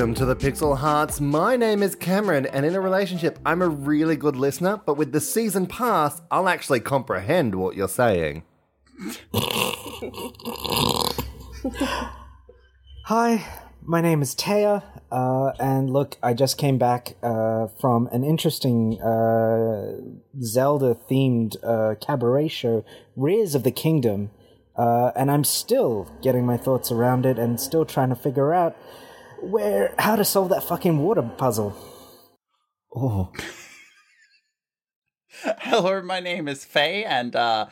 Welcome to the Pixel Hearts. My name is Cameron, and in a relationship, I'm a really good listener, but with the season pass, I'll actually comprehend what you're saying. Hi, my name is Teja, uh, and look, I just came back uh, from an interesting uh, Zelda themed uh, cabaret show, Rears of the Kingdom, uh, and I'm still getting my thoughts around it and still trying to figure out where how to solve that fucking water puzzle. Oh, Hello, my name is Faye, and uh,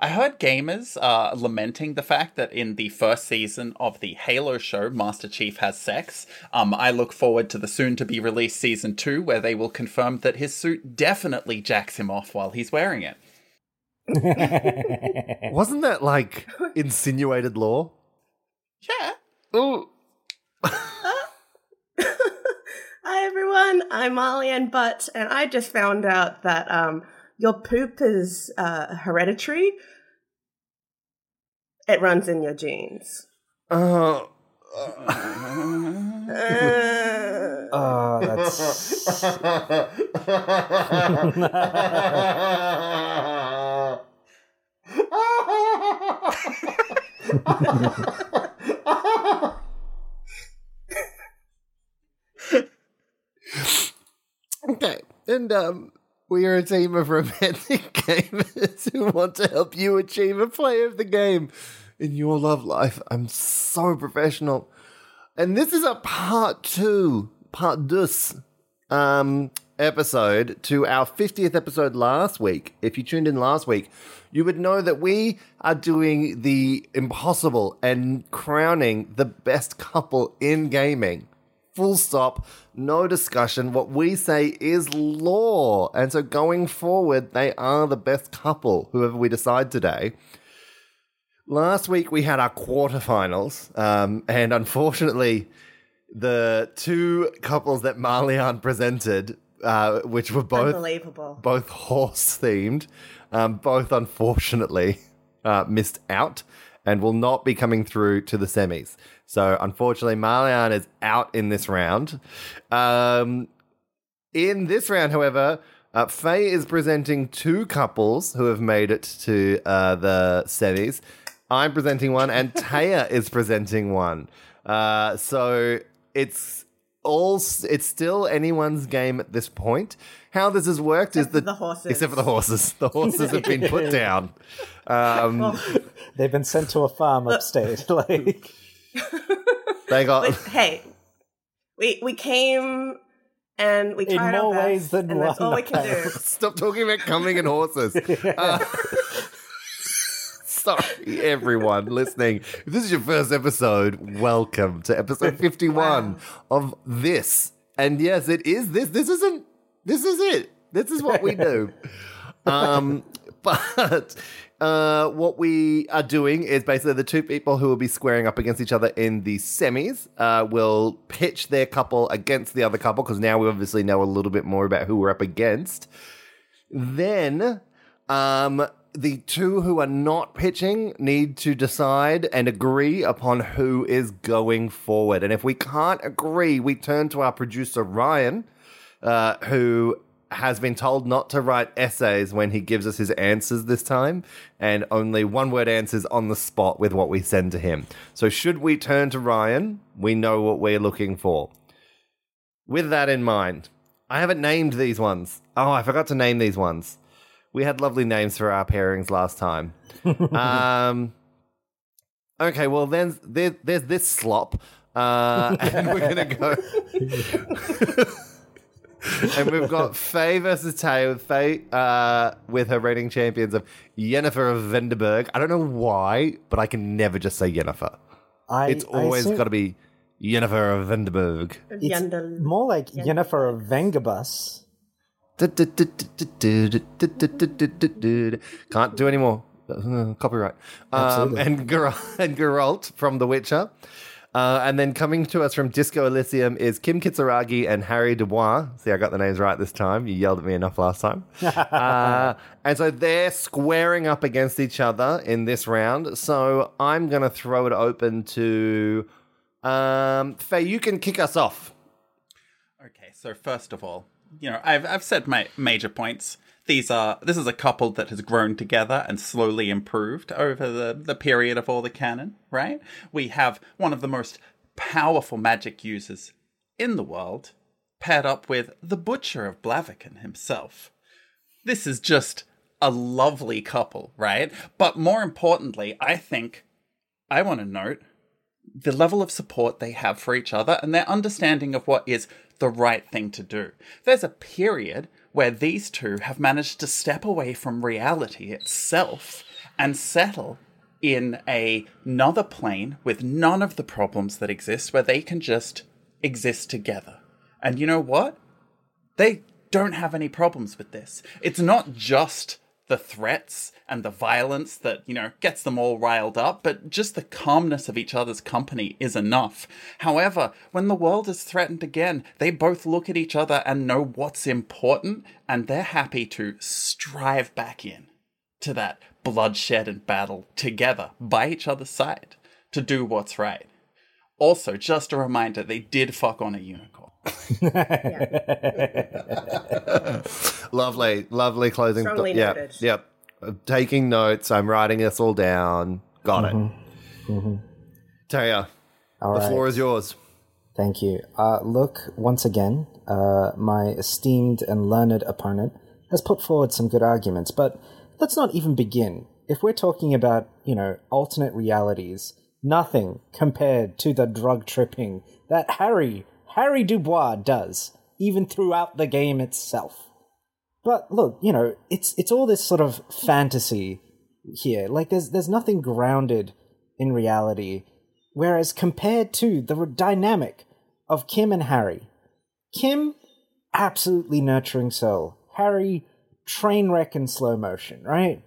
I heard gamers uh, lamenting the fact that in the first season of the Halo show, Master Chief has sex. Um, I look forward to the soon to be released season two, where they will confirm that his suit definitely jacks him off while he's wearing it. wasn't that like insinuated lore? Yeah. Ooh. Hi everyone, I'm Mahli-Ann Butt, and I just found out that um, your poop is uh, hereditary. It runs in your genes. Uh, Uh, Oh, that's okay, and um, we are a team of romantic gamers who want to help you achieve a play of the game in your love life. I'm so professional. And this is a part two, part dos, um, episode to our 50th episode last week. If you tuned in last week, you would know that we are doing the impossible and crowning the best couple in gaming. Full stop, no discussion. What we say is law. And so going forward, they are the best couple, whoever we decide today. Last week we had our quarterfinals, um, and unfortunately, the two couples that Mahli-Ann presented, uh, which were both unbelievable. both horse themed, um, both unfortunately uh, missed out and will not be coming through to the semis. So unfortunately, Mahli-Ann is out in this round. Um, in this round, however, uh, Faye is presenting two couples who have made it to uh, the semis. I'm presenting one, and Teja is presenting one. Uh, so it's all it's still anyone's game at this point. How this has worked is Except for that the horses. except for the horses, the horses have been put down. Um, Well, they've been sent to a farm upstate. like, they got but hey, we we came and we In tried our more best, ways than and that's all we can do. Stop talking about coming in horses. Uh, sorry, everyone listening. If this is your first episode, welcome to episode 51 of this. And yes, it is this. This isn't, this is it. This is what we do. Um, but uh, what we are doing is basically the two people who will be squaring up against each other in the semis uh, will pitch their couple against the other couple because now we obviously know a little bit more about who we're up against. Then, um, the two who are not pitching need to decide and agree upon who is going forward. And if we can't agree, we turn to our producer Ryan, uh, who has been told not to write essays when he gives us his answers this time, and only one word answers on the spot with what we send to him. So, should we turn to Ryan, we know what we're looking for. With that in mind, I haven't named these ones. Oh, I forgot to name these ones. We had lovely names for our pairings last time. um, okay, well then there, there's this slop, uh, and we're gonna go. and we've got Faye versus Tay. Faye uh, with her reigning champions of Yennefer of Vengerberg. I don't know why, but I can never just say Yennefer. I, It's always got to be Yennefer of Vengerberg. It's Yandel. more like Yennefer of Vengabus. Can't do any more. Uh, Copyright. Um, and, Geralt, and Geralt from The Witcher. Uh, and then coming to us from Disco Elysium is Kim Kitsuragi and Harry Du Bois. See, I got the names right this time. You yelled at me enough last time. uh, and so they're squaring up against each other in this round. So I'm going to throw it open to um, Faye. You can kick us off. Okay, so first of all, you know, I've I've said my major points. These are this is a couple that has grown together and slowly improved over the, the period of all the canon, right? We have one of the most powerful magic users in the world, paired up with the Butcher of Blaviken himself. This is just a lovely couple, right? But more importantly, I think I want to note the level of support they have for each other and their understanding of what is the right thing to do. There's a period where these two have managed to step away from reality itself and settle in a, another plane with none of the problems that exist where they can just exist together. And you know what? They don't have any problems with this. It's not just the threats and the violence that, you know, gets them all riled up, but just the calmness of each other's company is enough. However, when the world is threatened again, they both look at each other and know what's important, and they're happy to strive back in to that bloodshed and battle together by each other's side to do what's right. Also, just a reminder, they did fuck on a unicorn. Lovely, lovely closing. Strongly yeah, noted. yep. Uh, Taking notes. I'm writing this all down. Got it. Teja, All the right. floor is yours. Thank you. Uh, look, once again, uh, my esteemed and learned opponent has put forward some good arguments, but let's not even begin. If we're talking about, you know, alternate realities, nothing compared to the drug tripping that Harry, Harry Du Bois does, even throughout the game itself. But look, you know, it's it's all this sort of fantasy here. Like there's there's nothing grounded in reality. Whereas compared to the dynamic of Kim and Harry, Kim absolutely nurturing soul, Harry train wreck in slow motion, right?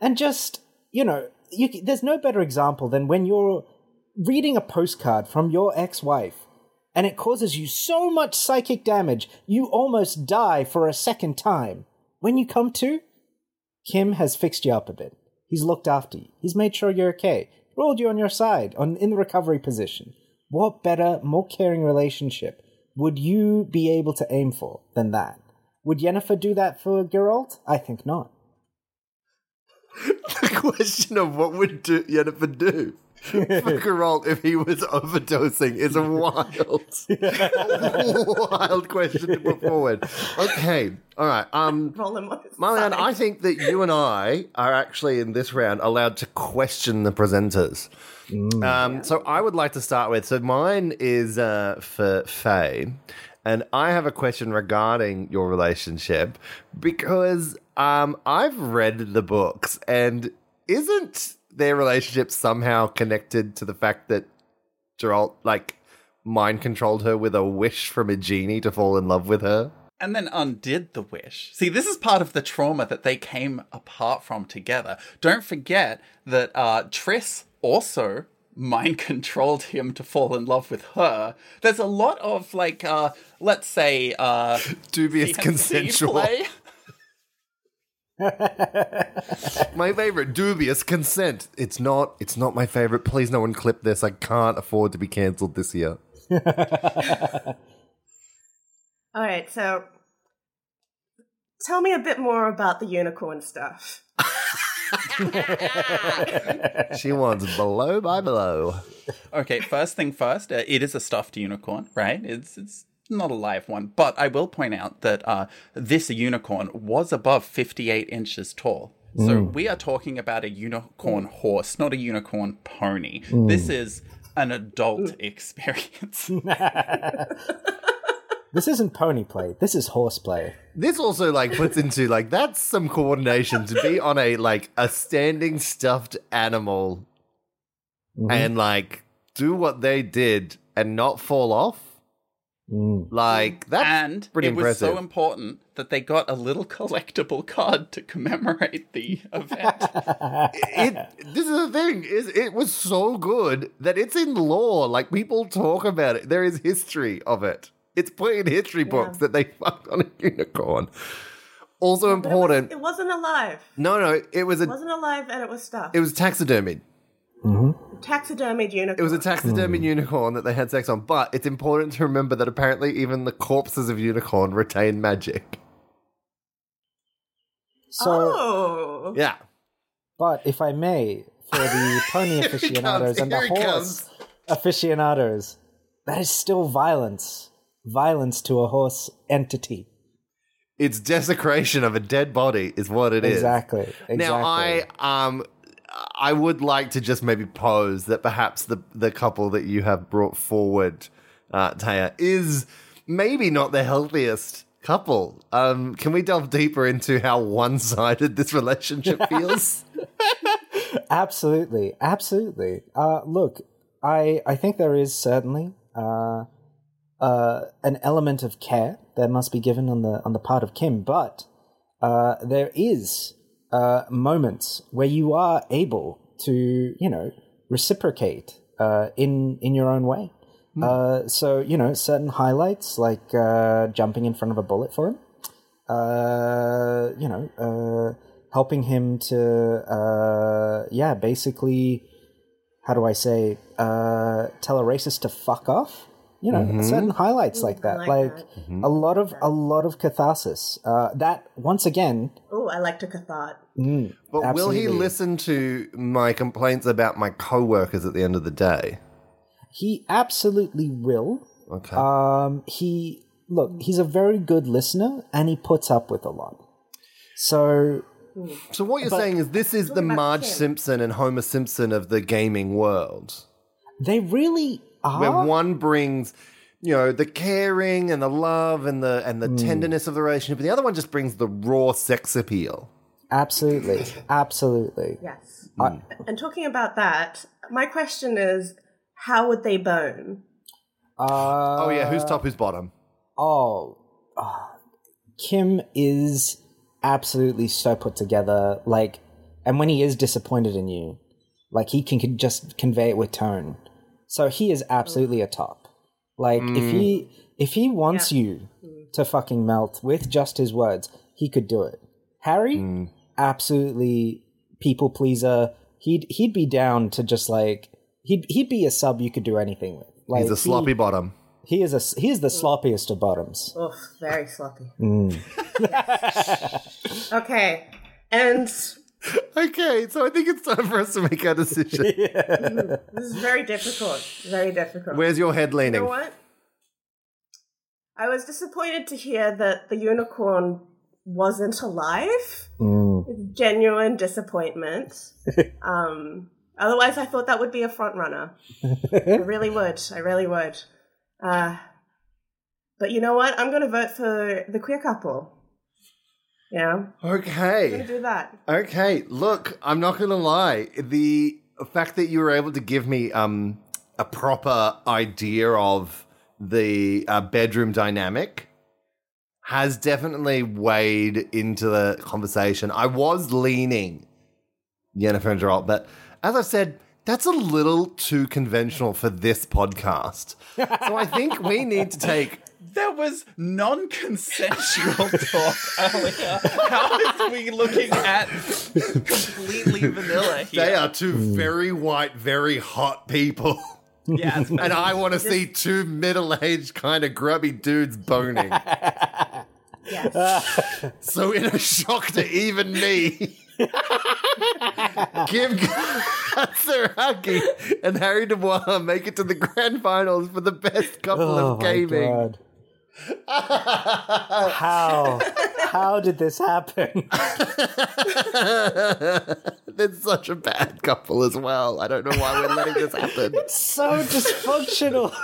And just you know, you, there's no better example than when you're reading a postcard from your ex-wife and it causes you so much psychic damage you almost die for a second time. When you come to, Kim has fixed you up a bit. He's looked after you. He's made sure you're okay. Rolled you on your side, on in the recovery position. What better, more caring relationship would you be able to aim for than that? Would Yennefer do that for Geralt? I think not. the question of what would do, Yennefer do for Geralt if he was overdosing is a wild, wild question to put forward. Okay, all right. Um, Roll him on his Mahli-Ann. I think that you and I are actually in this round allowed to question the presenters. Um, so I would like to start with. So mine is uh, for Faye, and I have a question regarding your relationship because um, I've read the books, and isn't their relationship somehow connected to the fact that Geralt like mind controlled her with a wish from a genie to fall in love with her? and then undid the wish. See, this is part of the trauma that they came apart from together. Don't forget that uh, Triss also mind controlled him to fall in love with her. There's a lot of like, uh, let's say, uh, Dubious consensual. Play. My favorite, dubious consent. It's not. It's not my favorite. Please, no one clip this. I can't afford to be cancelled this year. All right, so tell me a bit more about the unicorn stuff. She wants below by below. Okay, first thing first, uh, it is a stuffed unicorn, right? It's it's not a live one, but I will point out that uh, this unicorn was above 58 inches tall. So mm. we are talking about a unicorn mm. horse, not a unicorn pony. Mm. This is an adult experience. This isn't pony play. This is horse play. This also like puts into like that's some coordination to be on a like a standing stuffed animal mm-hmm. and like do what they did and not fall off. Mm. Like that, and pretty it was so important that they got a little collectible card to commemorate the event. it this is the thing is it was so good that it's in lore like people talk about it. There is history of it. It's put in history books that they fucked on a unicorn. Also But it was- important It, wasn't alive. no no it was It a wasn't alive and it was stuffed. it was taxidermied taxidermied unicorn. it was a taxidermied unicorn that they had sex on but it's important to remember that apparently even the corpses of unicorn retain magic So, oh. yeah but if I may, for the pony aficionados comes, and the here he horse aficionados, that is still violence. Violence to a horse entity. it's desecration of a dead body is what it is. Exactly. Exactly. Now I um I would like to just maybe pose that perhaps the the couple that you have brought forward, uh, Teja, is maybe not the healthiest couple. Um, can we delve deeper into how one sided this relationship feels? Absolutely, absolutely. Uh, look, I I think there is certainly uh, uh, an element of care that must be given on the on the part of Kim, but uh, there is uh, moments where you are able to, you know, reciprocate uh, in in your own way. Uh, so you know, certain highlights like uh, jumping in front of a bullet for him. Uh, you know, uh, helping him to, uh, yeah, basically, how do I say, uh, tell a racist to fuck off. You know, certain highlights like that, like like, that. a lot of a lot of catharsis. Uh, that once again, Oh, I like to cathart. But will he listen to my complaints about my co-workers at the end of the day? he absolutely will. Okay. Um, he look, he's a very good listener, and he puts up with a lot. So so what you're saying is this is the Marge Kim. Simpson and Homer Simpson of the gaming world. they really are. where one brings you know the caring and the love and the and the Hmm. tenderness of the relationship and the other one just brings the raw sex appeal Absolutely, absolutely. Yes. Hmm. And talking about that, my question is, how would they bone? Uh, oh yeah who's top who's bottom oh, ah, Kim is absolutely so put together. Like, and when he is disappointed in you, like he can, can just convey it with tone. So he is absolutely a top. Like, if he if he wants you to fucking melt with just his words, he could do it. Harry, absolutely people pleaser. He'd he'd be down to just like he'd he'd be a sub you could do anything with. Like he's a sloppy He, bottom he is a he is the sloppiest of bottoms. Oh, very sloppy. Mm. okay. And okay so i think it's time for us to make our decision this is very difficult. Very difficult. where's your head leaning? you leaning know what? I was disappointed to hear that the unicorn wasn't alive. Mm. Genuine disappointment. um, otherwise, I thought that would be a front runner. I really would. I really would. Uh, but you know what? I'm going to vote for the queer couple. Yeah, I'm okay do that. okay look i'm not gonna lie the fact that you were able to give me um a proper idea of the uh, bedroom dynamic has definitely weighed into the conversation. I was leaning Yennefer and Geralt, but as I said, that's a little too conventional for this podcast. So I think we need to take. There was non-consensual talk earlier. How is we looking at completely vanilla here? They are two hmm. very white, very hot people. Yeah, And I want to see two middle aged, kind of grubby dudes boning. Yes. So, in a shock to even me, Kim Kitsuragi and Harry Du Bois make it to the grand finals for the best couple Oh of my gaming. god. How? How did this happen? They're such a bad couple as well. I don't know why we're letting this happen. It's so dysfunctional.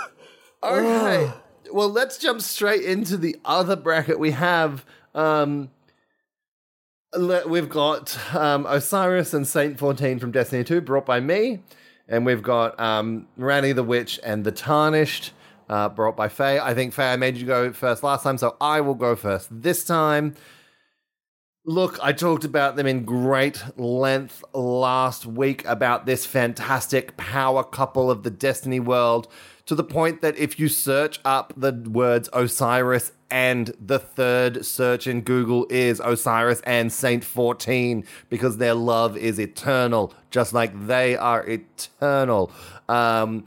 Okay. well, let's jump straight into the other bracket we have. Um, we've got um, Osiris and Saint 14 from Destiny 2, brought by me. And we've got um, Ranni the Witch and the Tarnished, uh, brought by Faye. I think, Faye, I made you go first last time, so I will go first this time. Look, I talked about them in great length last week about this fantastic power couple of the Destiny world, to the point that if you search up the words Osiris and the third search in Google is Osiris and Saint 14 because their love is eternal, just like they are eternal. Um,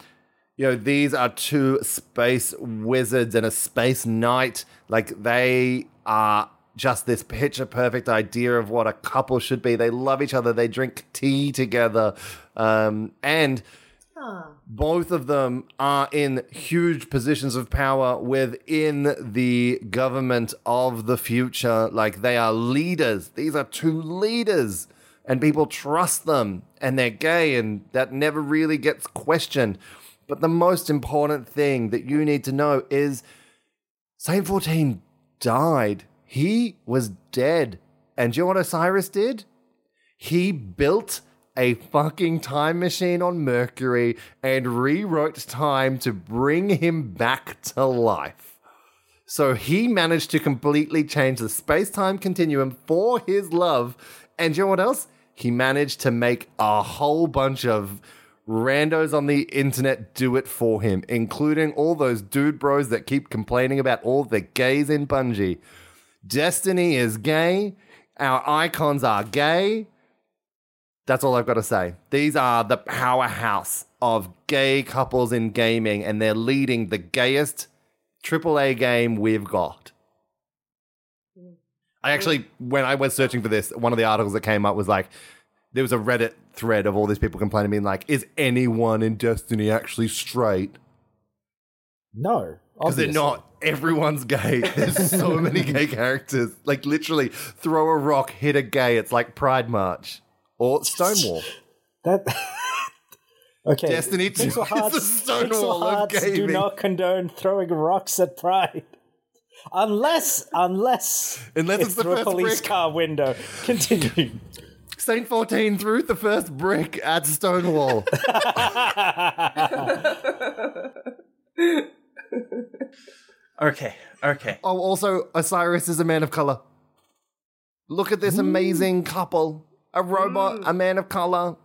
you know, these are two space wizards and a space knight. Like they are just this picture perfect idea of what a couple should be. They love each other. They drink tea together. Um, and both of them are in huge positions of power within the government of the future. Like they are leaders. These are two leaders. And people trust them. And they're gay. And that never really gets questioned. But the most important thing that you need to know is Saint 14 died. He was dead. And you know what Osiris did? He built a fucking time machine on Mercury and rewrote time to bring him back to life. So he managed to completely change the space time continuum for his love. And you know what else? He managed to make a whole bunch of randos on the internet do it for him, including all those dude bros that keep complaining about all the gays in Bungie. Destiny is gay. Our icons are gay. That's all I've got to say. These are the powerhouse of gay couples in gaming, and they're leading the gayest AAA game we've got. I actually, when I was searching for this, one of the articles that came up was like, there was a Reddit thread of all these people complaining, being like, is anyone in Destiny actually straight? No, Because they're not. Everyone's gay. There's so many gay characters. Like literally, throw a rock, hit a gay. It's like Pride March or Stonewall. That. okay. Destiny 2 Pixel is the Hearts, Stonewall Pixel of Hearts do not condone throwing rocks at Pride. Unless, unless, Unless it's the through a police brick. car window. Continue. Saint 14 threw the first brick at Stonewall. Okay, okay. oh, also, Osiris is a man of color. Look at this amazing couple. A robot, a man of color.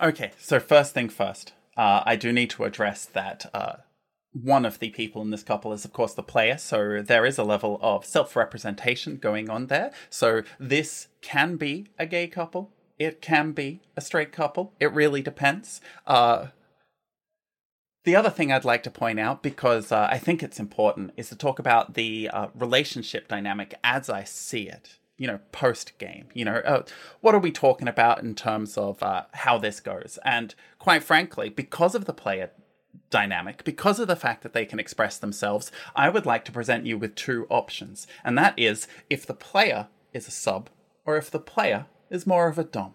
Okay, so first thing first, uh, I do need to address that uh, one of the people in this couple is, of course, the player. So there is a level of self representation going on there. So this can be a gay couple, it can be a straight couple. It really depends. Uh, the other thing I'd like to point out, because uh, I think it's important, is to talk about the uh, relationship dynamic as I see it. You know, post game. You know, uh, what are we talking about in terms of uh, how this goes? And quite frankly, because of the player dynamic, because of the fact that they can express themselves, I would like to present you with two options. And that is if the player is a sub or if the player is more of a dom,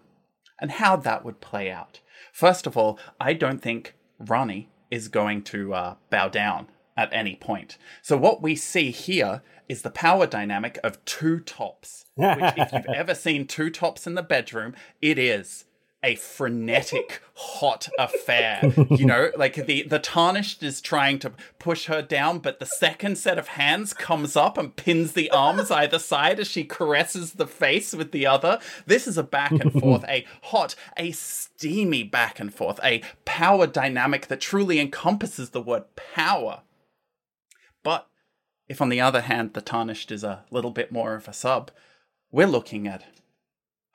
and how that would play out. First of all, I don't think Ranni is going to uh, bow down at any point. So what we see here is the power dynamic of two tops. Which, if you've ever seen two tops in the bedroom, it is a frenetic, hot affair. You know, like the the tarnished is trying to push her down, but the second set of hands comes up and pins the arms either side as she caresses the face with the other. This is a back and forth, a hot, a steamy back and forth, a power dynamic that truly encompasses the word power. But if, on the other hand, the tarnished is a little bit more of a sub, we're looking at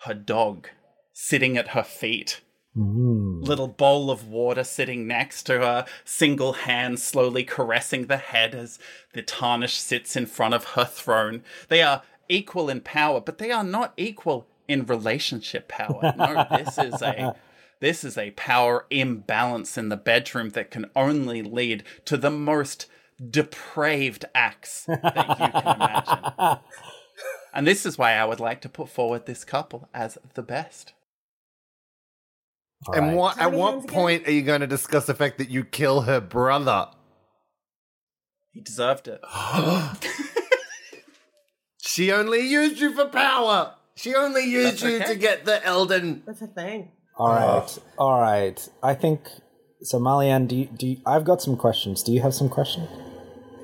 her dog sitting at her feet. Little bowl of water sitting next to her, single hand slowly caressing the head as the tarnish sits in front of her throne. They are equal in power, but they are not equal in relationship power. No, this is a this is a power imbalance in the bedroom that can only lead to the most depraved acts that you can imagine. And this is why I would like to put forward this couple as the best. And Alright. what, at what hands again? point are you going to discuss the fact that you kill her brother? He deserved it. She only used you for power. She only used That's you okay. to get the Elden. That's a thing. All right, all right. I think so. Mahli-Ann, do you, do you, I've got some questions. Do you have some questions?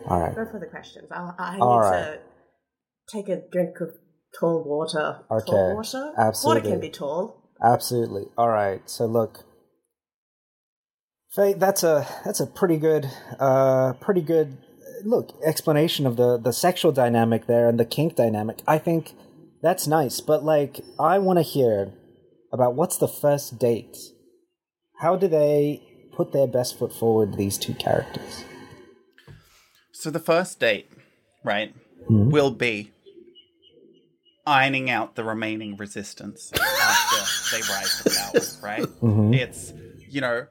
All right. Go for the questions. I'll, I need All to take a drink of tall water. Okay, Tall water? absolutely. Water can be tall. Absolutely. All right. So look, Faye, that's a that's a pretty good, uh, pretty good look explanation of the the sexual dynamic there and the kink dynamic. I think that's nice, but like, I want to hear about what's the first date. How do they put their best foot forward? These two characters. So the first date, right, will be ironing out the remaining resistance after they rise to power, right? It's, you know,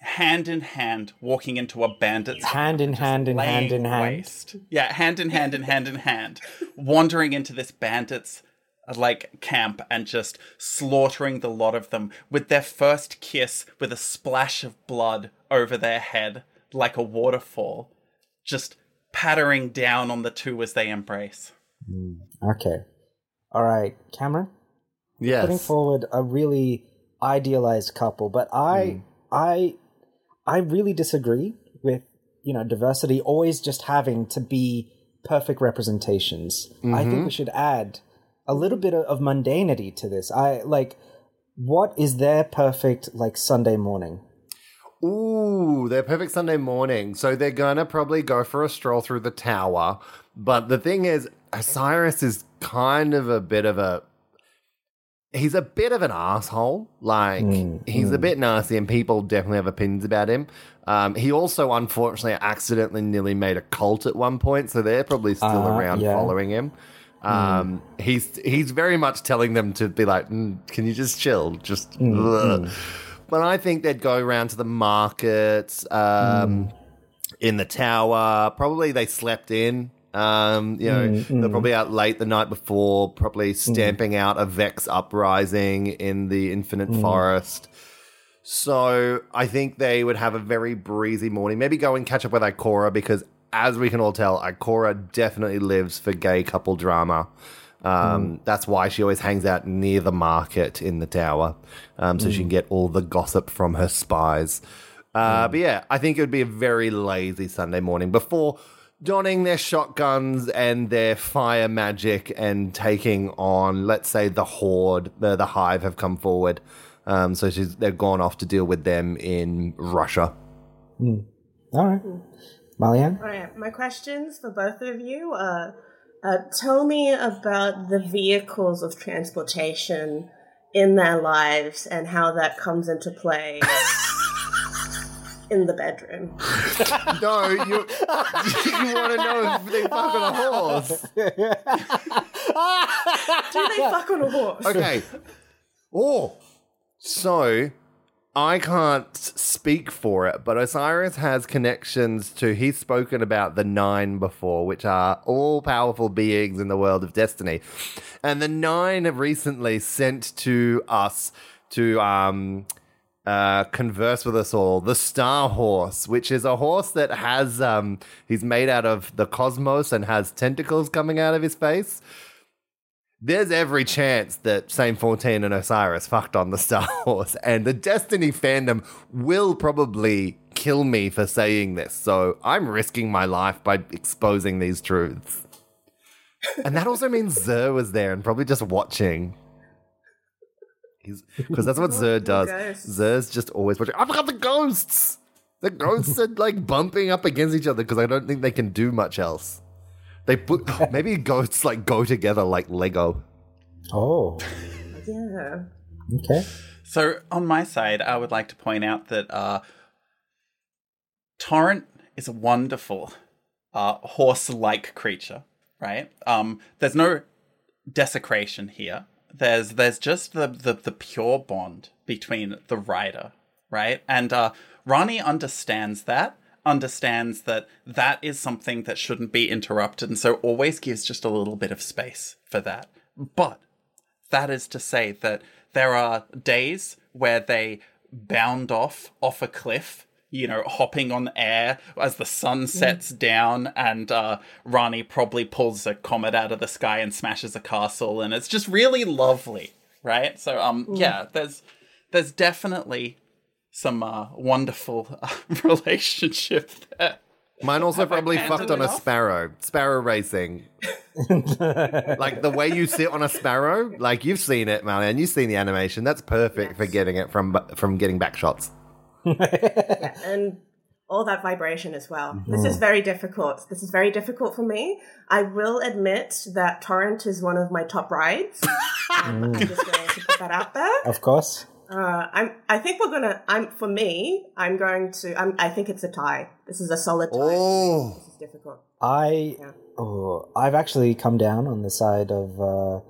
hand in hand walking into a bandit's Hand in hand in hand in hand. waste. Yeah, hand in hand in hand in hand, wandering into this bandits uh, like camp and just slaughtering the lot of them with their first kiss with a splash of blood over their head like a waterfall, just pattering down on the two as they embrace. Okay. All right, Cameron. Yes. putting forward a really idealized couple, but I hmm. I I really disagree with you know diversity always just having to be perfect representations. I think mm-hmm. we should add a little bit of, of mundanity to this. I like what is their perfect like Sunday morning? Ooh, they're perfect Sunday morning. So they're gonna probably go for a stroll through the tower. But the thing is, Osiris is kind of a bit of a he's a bit of an asshole. Like he's a bit nasty, and people definitely have opinions about him. Um, he also, unfortunately, accidentally nearly made a cult at one point, so they're probably still Uh, around yeah. following him. Um, he's he's very much telling them to be like, mm, "Can you just chill? Just." ugh." But I think they'd go around to the markets, um, in the tower. Probably they slept in. Um, you know, they're probably out late the night before, probably stamping out a Vex uprising in the Infinite Forest. So I think they would have a very breezy morning. Maybe go and catch up with Ikora because, as we can all tell, Ikora definitely lives for gay couple drama. Um, That's why she always hangs out near the market in the tower, um, so she can get all the gossip from her spies. Uh, But yeah, I think it would be a very lazy Sunday morning before donning their shotguns and their fire magic and taking on, let's say, the horde. The, the hive have come forward, um, so she's they've gone off to deal with them in Russia. All right, Mahli-Ann. All right, my questions for both of you. Uh, uh, tell me about the vehicles of transportation in their lives and how that comes into play in the bedroom. No, you you want to know if they fuck on a horse? Do they fuck on a horse? Okay. Oh, so I can't speak for it, but Osiris has connections to. He's spoken about the Nine before, which are all powerful beings in the world of Destiny, and the Nine have recently sent to us to um. Uh, converse with us all. The Star Horse, which is a horse that has, um, he's made out of the cosmos and has tentacles coming out of his face there's every chance that Saint 14 and Osiris fucked on the Star Horse, and the Destiny fandom will probably kill me for saying this. So I'm risking my life by exposing these truths. And that also means Xûr was there and probably just watching. Because that's what Xûr does. Xûr's just always watching. I've got the ghosts! The ghosts are like bumping up against each other because I don't think they can do much else. They put maybe ghosts like go together like Lego. Oh, Yeah. okay. So on my side, I would like to point out that uh, Torrent is a wonderful uh, horse-like creature, right? Um, there's no desecration here. There's there's just the, the the pure bond between the writer, right? And uh, Ranni understands that, understands that that is something that shouldn't be interrupted, and so always gives just a little bit of space for that. But that is to say that there are days where they bound off off a cliff you know, hopping on air as the sun sets down, and uh, Ranni probably pulls a comet out of the sky and smashes a castle, and it's just really lovely, right? So, um, yeah, there's there's definitely some uh, wonderful uh, relationship there. Mine also probably fucked on it a off? sparrow. Sparrow racing. like the way you sit on a sparrow, like you've seen it, Mahli-Ann. You've seen the animation. That's perfect for getting it from from getting back shots. and all that vibration as well. This is very difficult. This is very difficult for me. I will admit that Torrent is one of my top rides. Um, I'm just going to put that out there. Of course. Uh, I'm. I think we're gonna. I'm for me. I'm going to. I'm, I think it's a tie. This is a solid tie. Oh, This is difficult. I Yeah. oh, I've actually come down on the side of uh,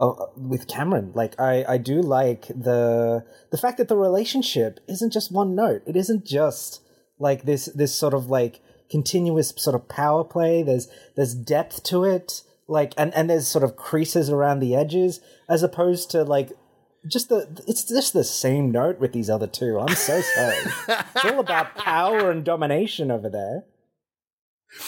oh, with Cameron. Like I, I do like the the fact that the relationship isn't just one note. It isn't just like this this sort of like continuous sort of power play. There's there's depth to it. Like and and there's sort of creases around the edges as opposed to like just the it's just the same note with these other two. I'm so sorry. it's all about power and domination over there.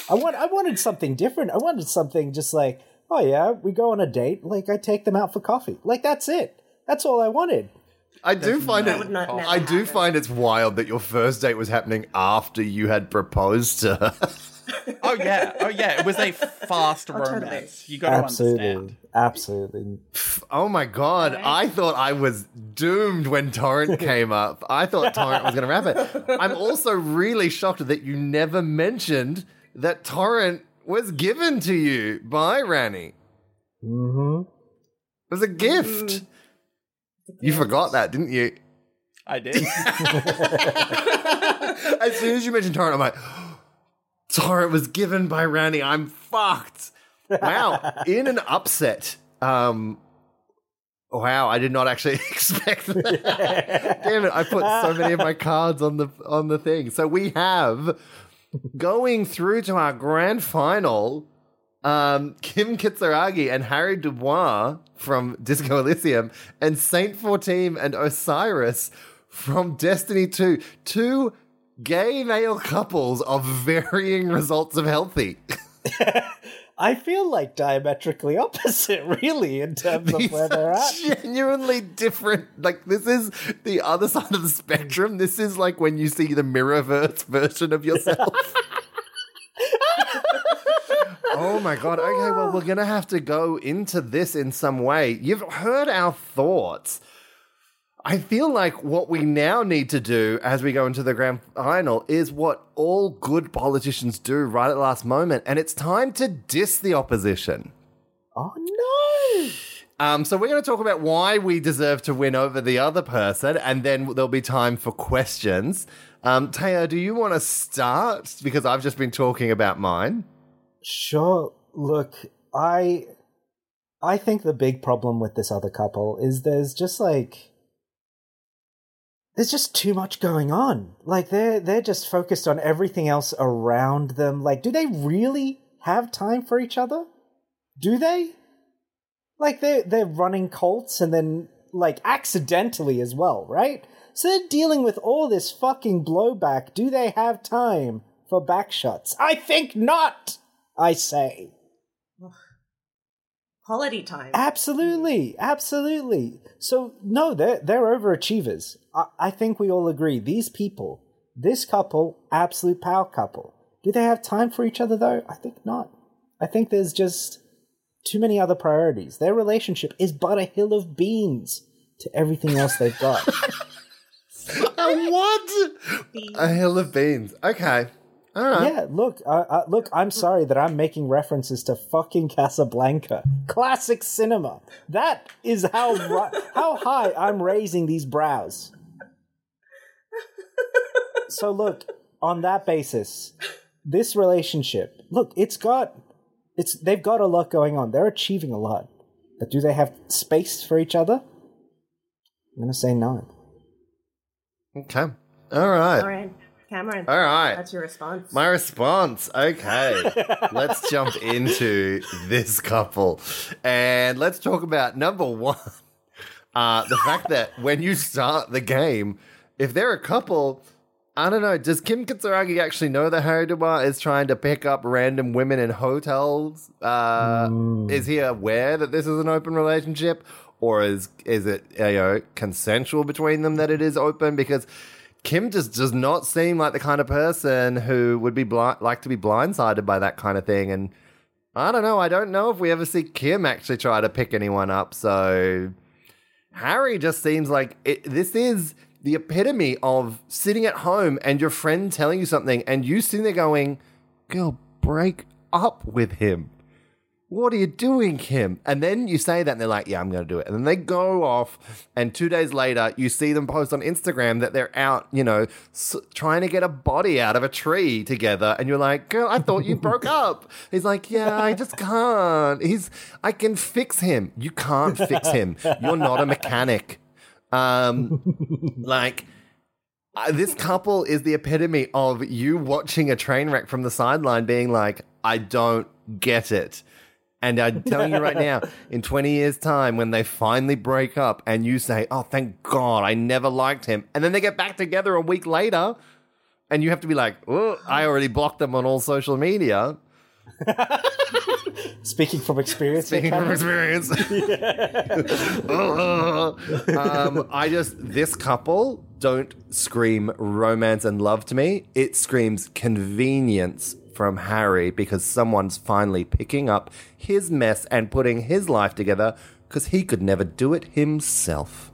I want I wanted something different. I wanted something just like, oh yeah, we go on a date, like I take them out for coffee. Like that's it. That's all I wanted. I do find That it. would not I do happen. find it's wild that your first date was happening after you had proposed to her. Oh yeah, oh yeah, it was a oh, fast oh, totally. romance. You got to understand. Absolutely. Oh my god, I thought I was doomed when Torrent came up. I thought Torrent was going to wrap it. I'm also really shocked that you never mentioned that Torrent was given to you by Ranni. Mm-hmm. It was a gift. You forgot that, didn't you? I did. As soon as you mentioned Torrent, I'm like, Torrent was given by Ranni. I'm fucked. Wow. In an upset. Um, wow, I did not actually expect that. Damn it, I put so many of my cards on the on the thing. So we have going through to our grand final. Um, Kim Kitsuragi and Harry Du Bois from Disco Elysium, and Saint 14 and Osiris from Destiny 2. Two gay male couples of varying results of healthy. I feel like diametrically opposite, really, in terms of where they're at. genuinely different. Like this is the other side of the spectrum. This is like when you see the mirrorverse version of yourself. oh my god. Okay, well we're gonna have to go into this in some way. You've heard our thoughts. I feel like what we now need to do as we go into the grand final is what all good politicians do right at the last moment, and it's time to diss the opposition. Oh no! Um, so we're going to talk about why we deserve to win over the other person, and then there'll be time for questions. Um, Teja, do you want to start? Because I've just been talking about mine. Sure. Look, I I think the big problem with this other couple is there's just like there's just too much going on. Like they're they're just focused on everything else around them. Like, do they really have time for each other? Do they? Like they're they're running cults and then like accidentally as well, right? So they're dealing with all this fucking blowback. Do they have time for backshots? I think not. I say. Quality time. Absolutely, absolutely. So no, they're they're overachievers. I, I think we all agree. These people, this couple, absolute power couple. Do they have time for each other though? I think not. I think there's just too many other priorities. Their relationship is but a hill of beans to everything else they've got. A what? A hill of beans. Okay. All right. yeah, look, uh, uh, look. I'm sorry that I'm making references to fucking Casablanca, classic cinema. That is how ri- how high I'm raising these brows. So look, on that basis, this relationship, look, it's got, it's they've got a lot going on. They're achieving a lot, but do they have space for each other? I'm gonna say no. Okay. All right. All right, Cameron. All right. That's your response. My response. Okay. let's jump into this couple. And let's talk about number one. Uh, the fact that when you start the game, if they're a couple, I don't know. Does Kim Kitsuragi actually know that Harry Du Bois is trying to pick up random women in hotels? Uh, Is he aware that this is an open relationship, or is is it you know consensual between them that it is open? Because Kim just does not seem like the kind of person who would be like to be blindsided by that kind of thing. And I don't know. I don't know if we ever see Kim actually try to pick anyone up. So Harry just seems like it, this is the epitome of sitting at home and your friend telling you something and you sitting there going, girl, break up with him. What are you doing, Kim? And then you say that and they're like, yeah, I'm going to do it. And then they go off. And two days later, you see them post on Instagram that they're out, you know, s- trying to get a body out of a tree together. And you're like, girl, I thought you broke up. He's like, yeah, I just can't. He's, I can fix him. You can't fix him. You're not a mechanic. Um, like, uh, this couple is the epitome of you watching a train wreck from the sideline being like, I don't get it. And I'm telling you right now, in 20 years' time, when they finally break up and you say, Oh, thank God, I never liked him. And then they get back together a week later, and you have to be like, Oh, I already blocked them on all social media. Speaking from experience, Speaking from experience. um, I just, this couple don't scream romance and love to me. It screams convenience from Harry because someone's finally picking up his mess and putting his life together because he could never do it himself.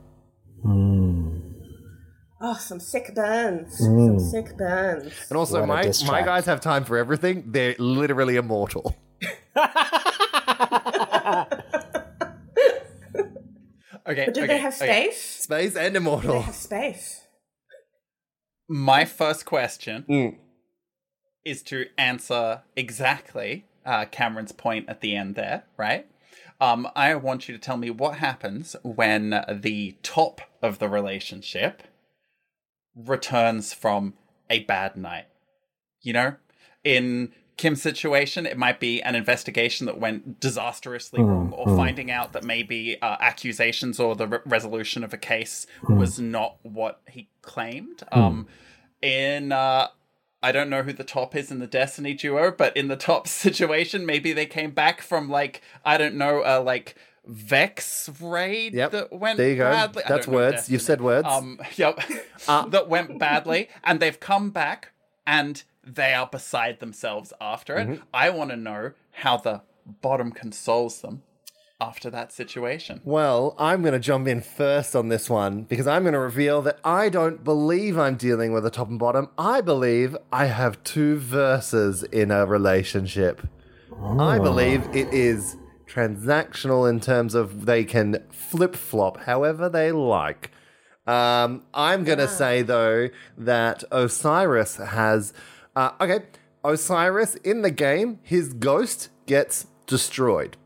Oh, some sick burns. Some sick burns. And also, my, my guys have time for everything. They're literally immortal. Okay. But do okay, they have okay. space? Space and Do they have space? My first question Mm. Is to answer exactly uh, Cameron's point at the end there, right? Um, I want you to tell me what happens when the top of the relationship returns from a bad night. You know, in Kim's situation, it might be an investigation that went disastrously wrong, or finding out that maybe uh, accusations or the re- resolution of a case was not what he claimed. Um, in uh, I don't know who the top is in the Destiny duo, but in the top situation, maybe they came back from like I don't know, uh, like Vex raid Yep. that went There you go. badly. That's words. You've said words. Uh. Um, yep, that went badly, and they've come back and they are beside themselves after it. Mm-hmm. I want to know how the bottom consoles them after that situation. Well, I'm going to jump in first on this one because I'm going to reveal that I don't believe I'm dealing with a top and bottom. I believe I have two verses in a relationship. I believe it is transactional in terms of they can flip flop however they like. Um, I'm going to say, though, that Osiris has. Uh, okay, Osiris in the game, his ghost gets destroyed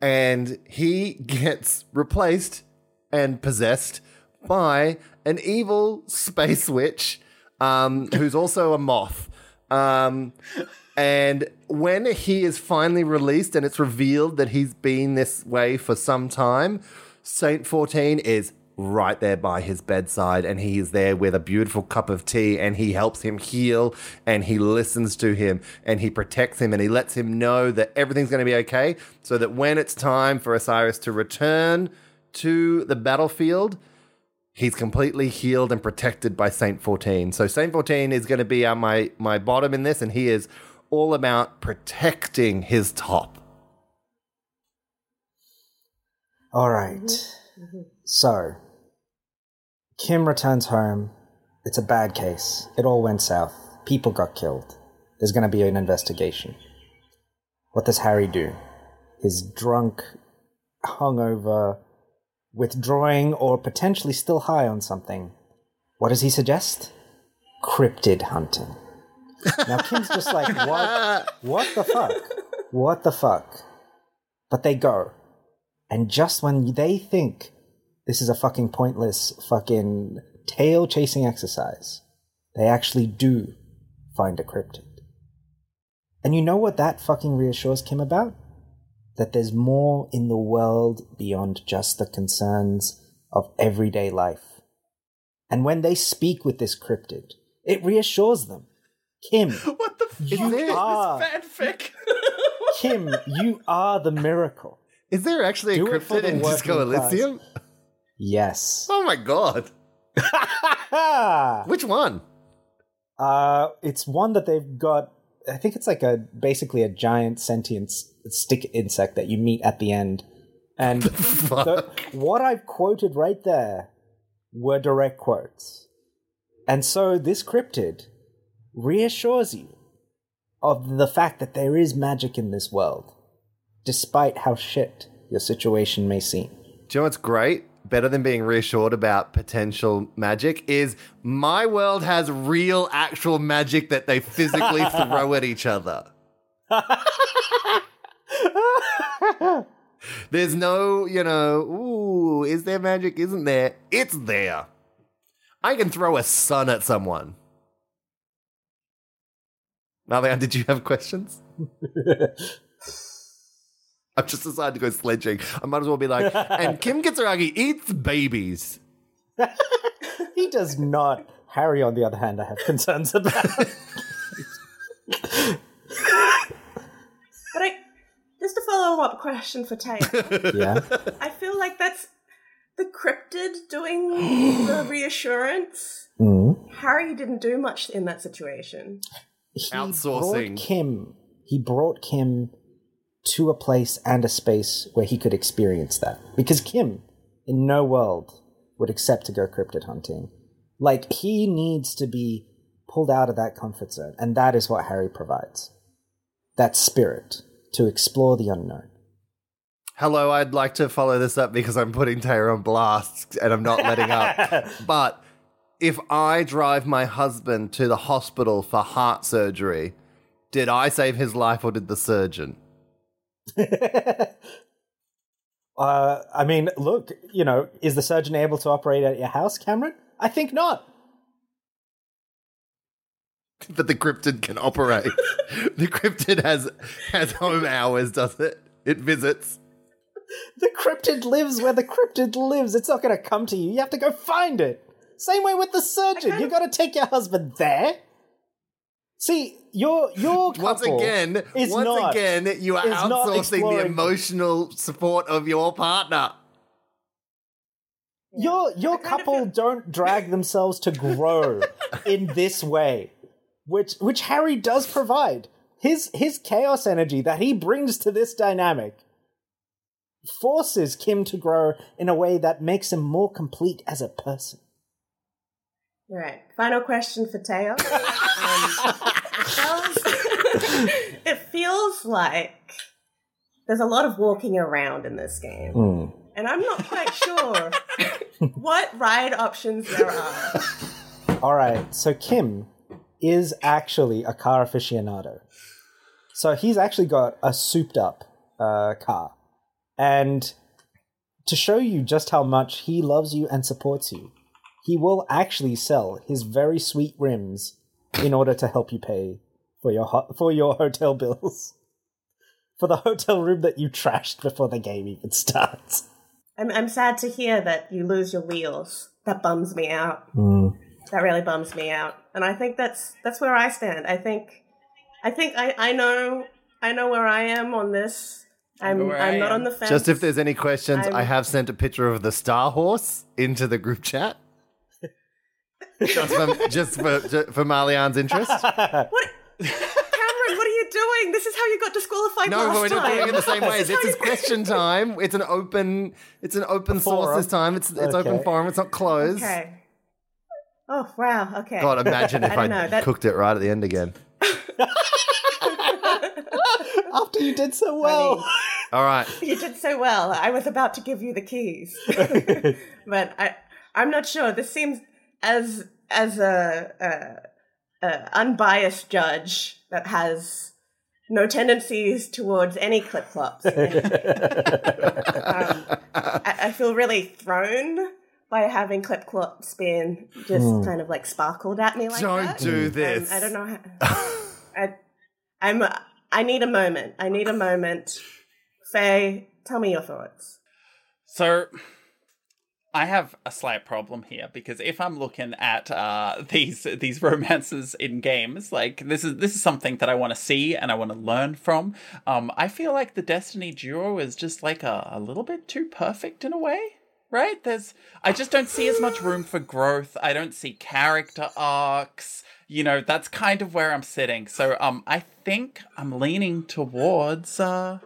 and he gets replaced and possessed by an evil space witch um, who's also a moth. Um, and when he is finally released and it's revealed that he's been this way for some time, Saint 14 is right there by his bedside and he is there with a beautiful cup of tea and he helps him heal and he listens to him and he protects him and he lets him know that everything's going to be okay so that when it's time for Osiris to return to the battlefield he's completely healed and protected by Saint 14 so Saint 14 is going to be uh, my my bottom in this and he is all about protecting his top All right. So, Kim returns home. It's a bad case. It all went south. People got killed. There's going to be an investigation. What does Harry do? He's drunk, hungover, withdrawing, or potentially still high on something. What does he suggest? Cryptid hunting. Now Kim's just like, what? What the fuck? What the fuck? But they go. And just when they think this is a fucking pointless fucking tail chasing exercise, they actually do find a cryptid. And you know what that fucking reassures Kim about? That there's more in the world beyond just the concerns of everyday life. And when they speak with this cryptid, It reassures them. Kim, What the fuck Is is there- this Ah. fanfic? Kim, you are the miracle. Is there actually a Do it for cryptid the in Disco working class. Yes. Oh my god. Which one? Uh, it's one that they've got. I think it's like a basically a giant sentient stick insect that you meet at the end. And the, what I've quoted right there were direct quotes. And so this cryptid reassures you of the fact that there is magic in this world, despite how shit your situation may seem. Do you know what's great? Better than being reassured about potential magic is my world has real, actual magic that they physically throw at each other. There's no, you know, ooh, is there magic? Isn't there? It's there. I can throw a sun at someone. Mahli-Ann, did you have questions? I've just decided to go sledging. I might as well be like, and Kim Kitsuragi eats babies. he does not. Harry, on the other hand, I have concerns about. But I just a follow up question for Teja. yeah. I feel like that's the cryptid doing the reassurance. Mm. Harry didn't do much in that situation. He Outsourcing. Brought Kim. He brought Kim to a place and a space where he could experience that. Because Kim, in no world, would accept to go cryptid hunting. Like he needs to be pulled out of that comfort zone, and that is what Harry provides. That spirit to explore the unknown. Hello, I'd like to follow this up because I'm putting Teja on blast and I'm not letting up. But if I drive my husband to the hospital for heart surgery, did I save his life or did the surgeon? Uh, I mean, look, you know, is the surgeon able to operate at your house, Cameron? I think not. But the cryptid can operate. the cryptid has has home hours, does it? It visits. The cryptid lives where the cryptid lives. It's not going to come to you. You have to go find it. Same way with the surgeon—you've got to take your husband there. See, your your couple Once again, is once not, again, you are not outsourcing the exploring- emotional support of your partner. Your your couple feel- don't drag themselves to grow in this way, which which Harry does provide. His his chaos energy that he brings to this dynamic forces Kim to grow in a way that makes him more complete as a person. All right. Final question for Teo. It, feels, like there's a lot of walking around in this game. And I'm not quite sure what ride options there are. All right, so Kim is actually a car aficionado. So he's actually got a souped up uh, car. And to show you just how much he loves you and supports you, he will actually sell his very sweet rims in order to help you pay for your ho- for your hotel bills. For the hotel room that you trashed before the game even starts. I'm, I'm sad to hear that you lose your wheels. That bums me out. Hmm. That really bums me out. And I think that's that's where I stand. I think I think I, I know I know where I am on this. I'm I I'm not on the fence. Just if there's any questions, I'm- I have sent a picture of the Star Horse into the group chat. Just for, just for, ju- for Mahli-Ann's interest. What Cameron, what are you doing? This is how you got disqualified No, last but we're not time. doing it the same way. This is This how is you- question time. It's an open. It's an open source this time. It's it's open Okay. forum. It's not closed. Okay. Oh wow, okay. God, imagine if I I, don't know, that- cooked it right at the end again. After you did so well. All right. You did so well. I was about to give you the keys. but I I'm not sure. This seems as as a, a, a unbiased judge that has no tendencies towards any clip flops. um, I, I feel really thrown by having clip clops being just kind of like sparkled at me like Don't that. do Um, this. I don't know. How, I, I'm. I need a moment. I need a moment. Faye, tell me your thoughts. So, I have a slight problem here because if I'm looking at uh, these these romances in games, like this is this is something that I want to see and I want to learn from. Um, I feel like the Destiny duo is just like a, a little bit too perfect in a way, right? There's I just don't see as much room for growth. I don't see character arcs. You know, that's kind of where I'm sitting. So um, I think I'm leaning towards uh,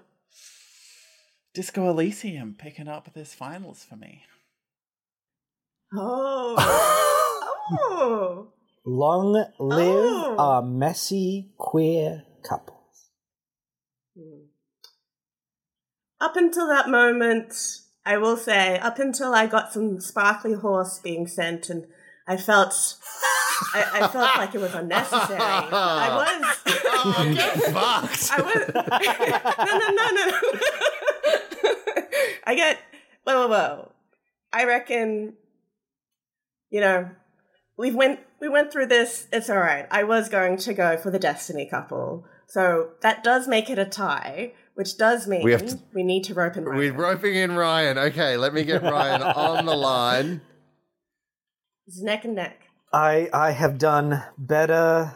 Disco Elysium picking up this finals for me. Oh. oh. Long live Oh. our messy queer couples. Hmm. Up until that moment, I will say, up until I got some sparkly horse being sent, and I felt, I, I felt like it was unnecessary. I was, Oh, get fucked. I was, no, no, no, no. I get, whoa, whoa, whoa. I reckon, you know, we went, we went through this. It's all right. I was going to go for the Destiny couple, so that does make it a tie, which does mean We we, have to- need to rope and rope. We're roping in Ryan. Okay, let me get Ryan on the line. It's neck and neck. I I have done better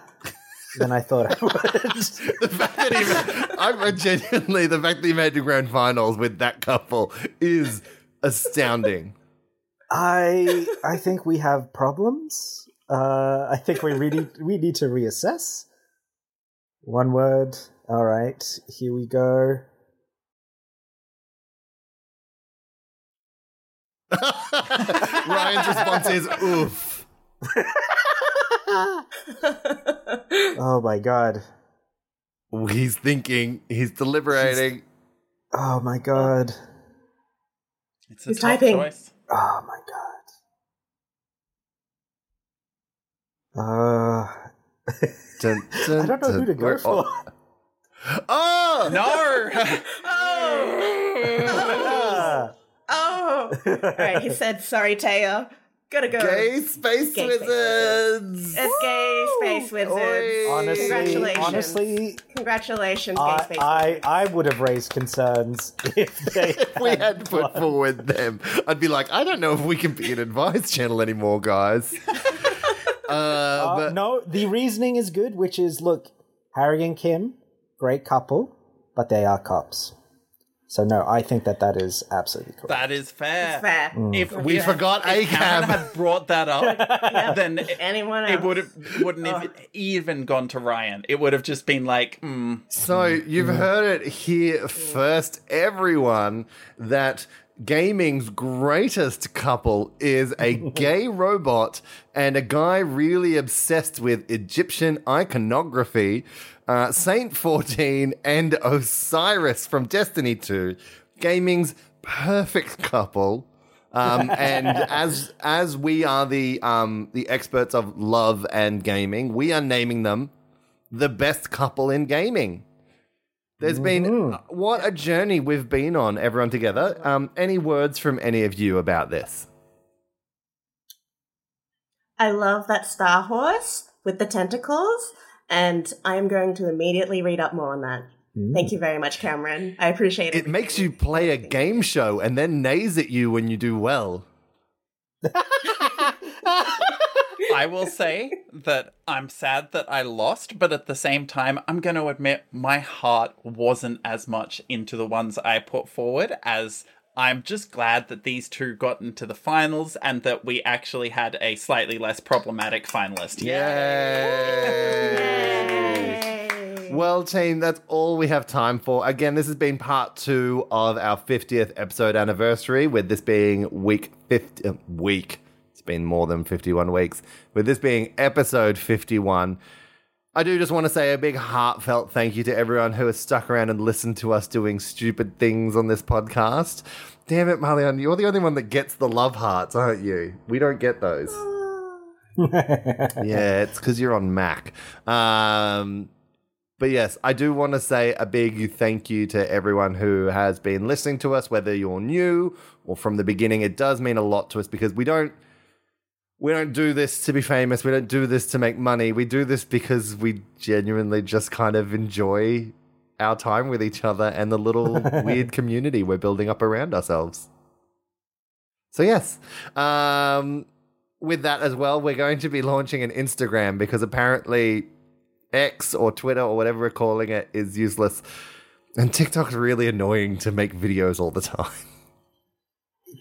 than I thought I would. The fact that he, I'm genuinely the fact that he made the grand finals with that couple is astounding. I I think we have problems. Uh, I think we really we need to reassess. One word. All right, here we go. Ryan's response is oof. Oh my god. He's thinking. He's deliberating. Oh my god. It's a He's tough typing. choice. Oh my god. Uh, Dun, dun, I don't know who to go We're- for. Oh, No! Oh, Ah. oh! All right, he said, "Sorry, Teja, gotta go." Gay space Gay space wizards. It's gay space wizards. Oi. honestly, Congratulations. honestly, Congratulations, gay I, space I wizards. I would have raised concerns if they if we had put forward them, I'd be like, I don't know if we can be an advice channel anymore, guys. uh, Uh, but no, the reasoning is good, which is look, Harry and Kim, great couple, but they are cops. So no, I think that that is absolutely correct. that is fair. Fair. Mm. If We if- forgot if Cameron ACAB. had brought that up, then it, Anyone else? it would have wouldn't have oh. even gone to Ryan. It would have just been like, mm, So mm. you've mm. heard it here first, everyone, that gaming's greatest couple is a gay robot and a guy really obsessed with Egyptian iconography, uh, Saint 14 and Osiris from Destiny 2. Gaming's perfect couple. Um, and as as we are the um, the experts of love and gaming, we are naming them the best couple in gaming. There's been uh, what a journey we've been on, everyone together. Um, any words from any of you about this? I love that star horse with the tentacles, and I am going to immediately read up more on that. Thank you very much, Cameron. I appreciate it. It makes you play a game show and then nays at you when you do well. I will say that I'm sad that I lost, but at the same time, I'm going to admit my heart wasn't as much into the ones I put forward as I'm just glad that these two got into the finals and that we actually had a slightly less problematic finalist. Yay! Well, team, that's all we have time for. Again, this has been part two of our 50th episode anniversary, with this being week 50. Uh, week. Been more than 51 weeks. With this being episode 51. I do just want to say a big heartfelt thank you to everyone who has stuck around and listened to us doing stupid things on this podcast. Damn it, Mahli-Ann, you're the only one that gets the love hearts, aren't you? We don't get those. yeah, it's because you're on Mac. Um, but yes, I do want to say a big thank you to everyone who has been listening to us, whether you're new or from the beginning. It does mean a lot to us because we don't we don't do this to be famous. We don't do this to make money. We do this because we genuinely just kind of enjoy our time with each other and the little weird community we're building up around ourselves. So yes, um, with that as well, we're going to be launching an Instagram because apparently X or Twitter or whatever we're calling it is useless, and TikTok's really annoying to make videos all the time.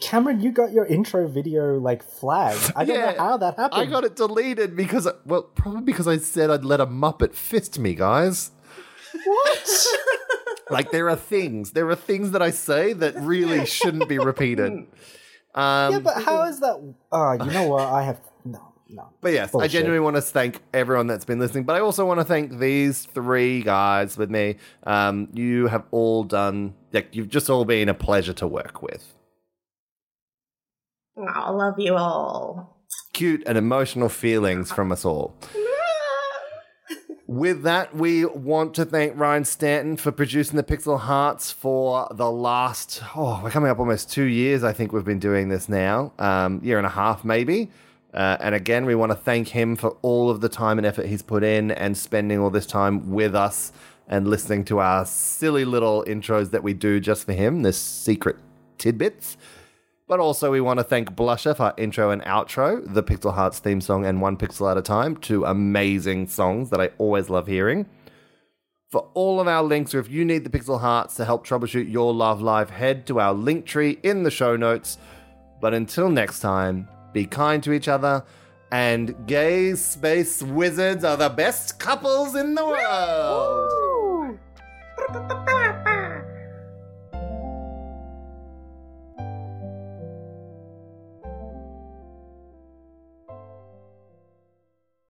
Cameron, you got your intro video like flagged. I don't Yeah, know how that happened. I got it deleted because, well, probably because I said I'd let a Muppet fist me, guys. what? Like there are things, there are things that I say that really shouldn't be repeated. Um, yeah, but how is that? Oh, you know what? I have no, no. But yes, I genuinely want to thank everyone that's been listening. But I also want to thank these three guys with me. Um, you have all done, like, you've just all been a pleasure to work with. I love you all. Cute and emotional feelings from us all. With that, we want to thank Ryan Stanton for producing the Pixel Hearts for the last, oh, we're coming up almost two years. I think we've been doing this now, um, year and a half maybe. Uh, and again, we want to thank him for all of the time and effort he's put in and spending all this time with us and listening to our silly little intros that we do just for him, this secret tidbits. But also, we want to thank Blusher for intro and outro, the Pixel Hearts theme song, and One Pixel at a Time, two amazing songs that I always love hearing. For all of our links, or if you need the Pixel Hearts to help troubleshoot your love life, head to our Linktree in the show notes. But until next time, be kind to each other, and gay space wizards are the best couples in the world.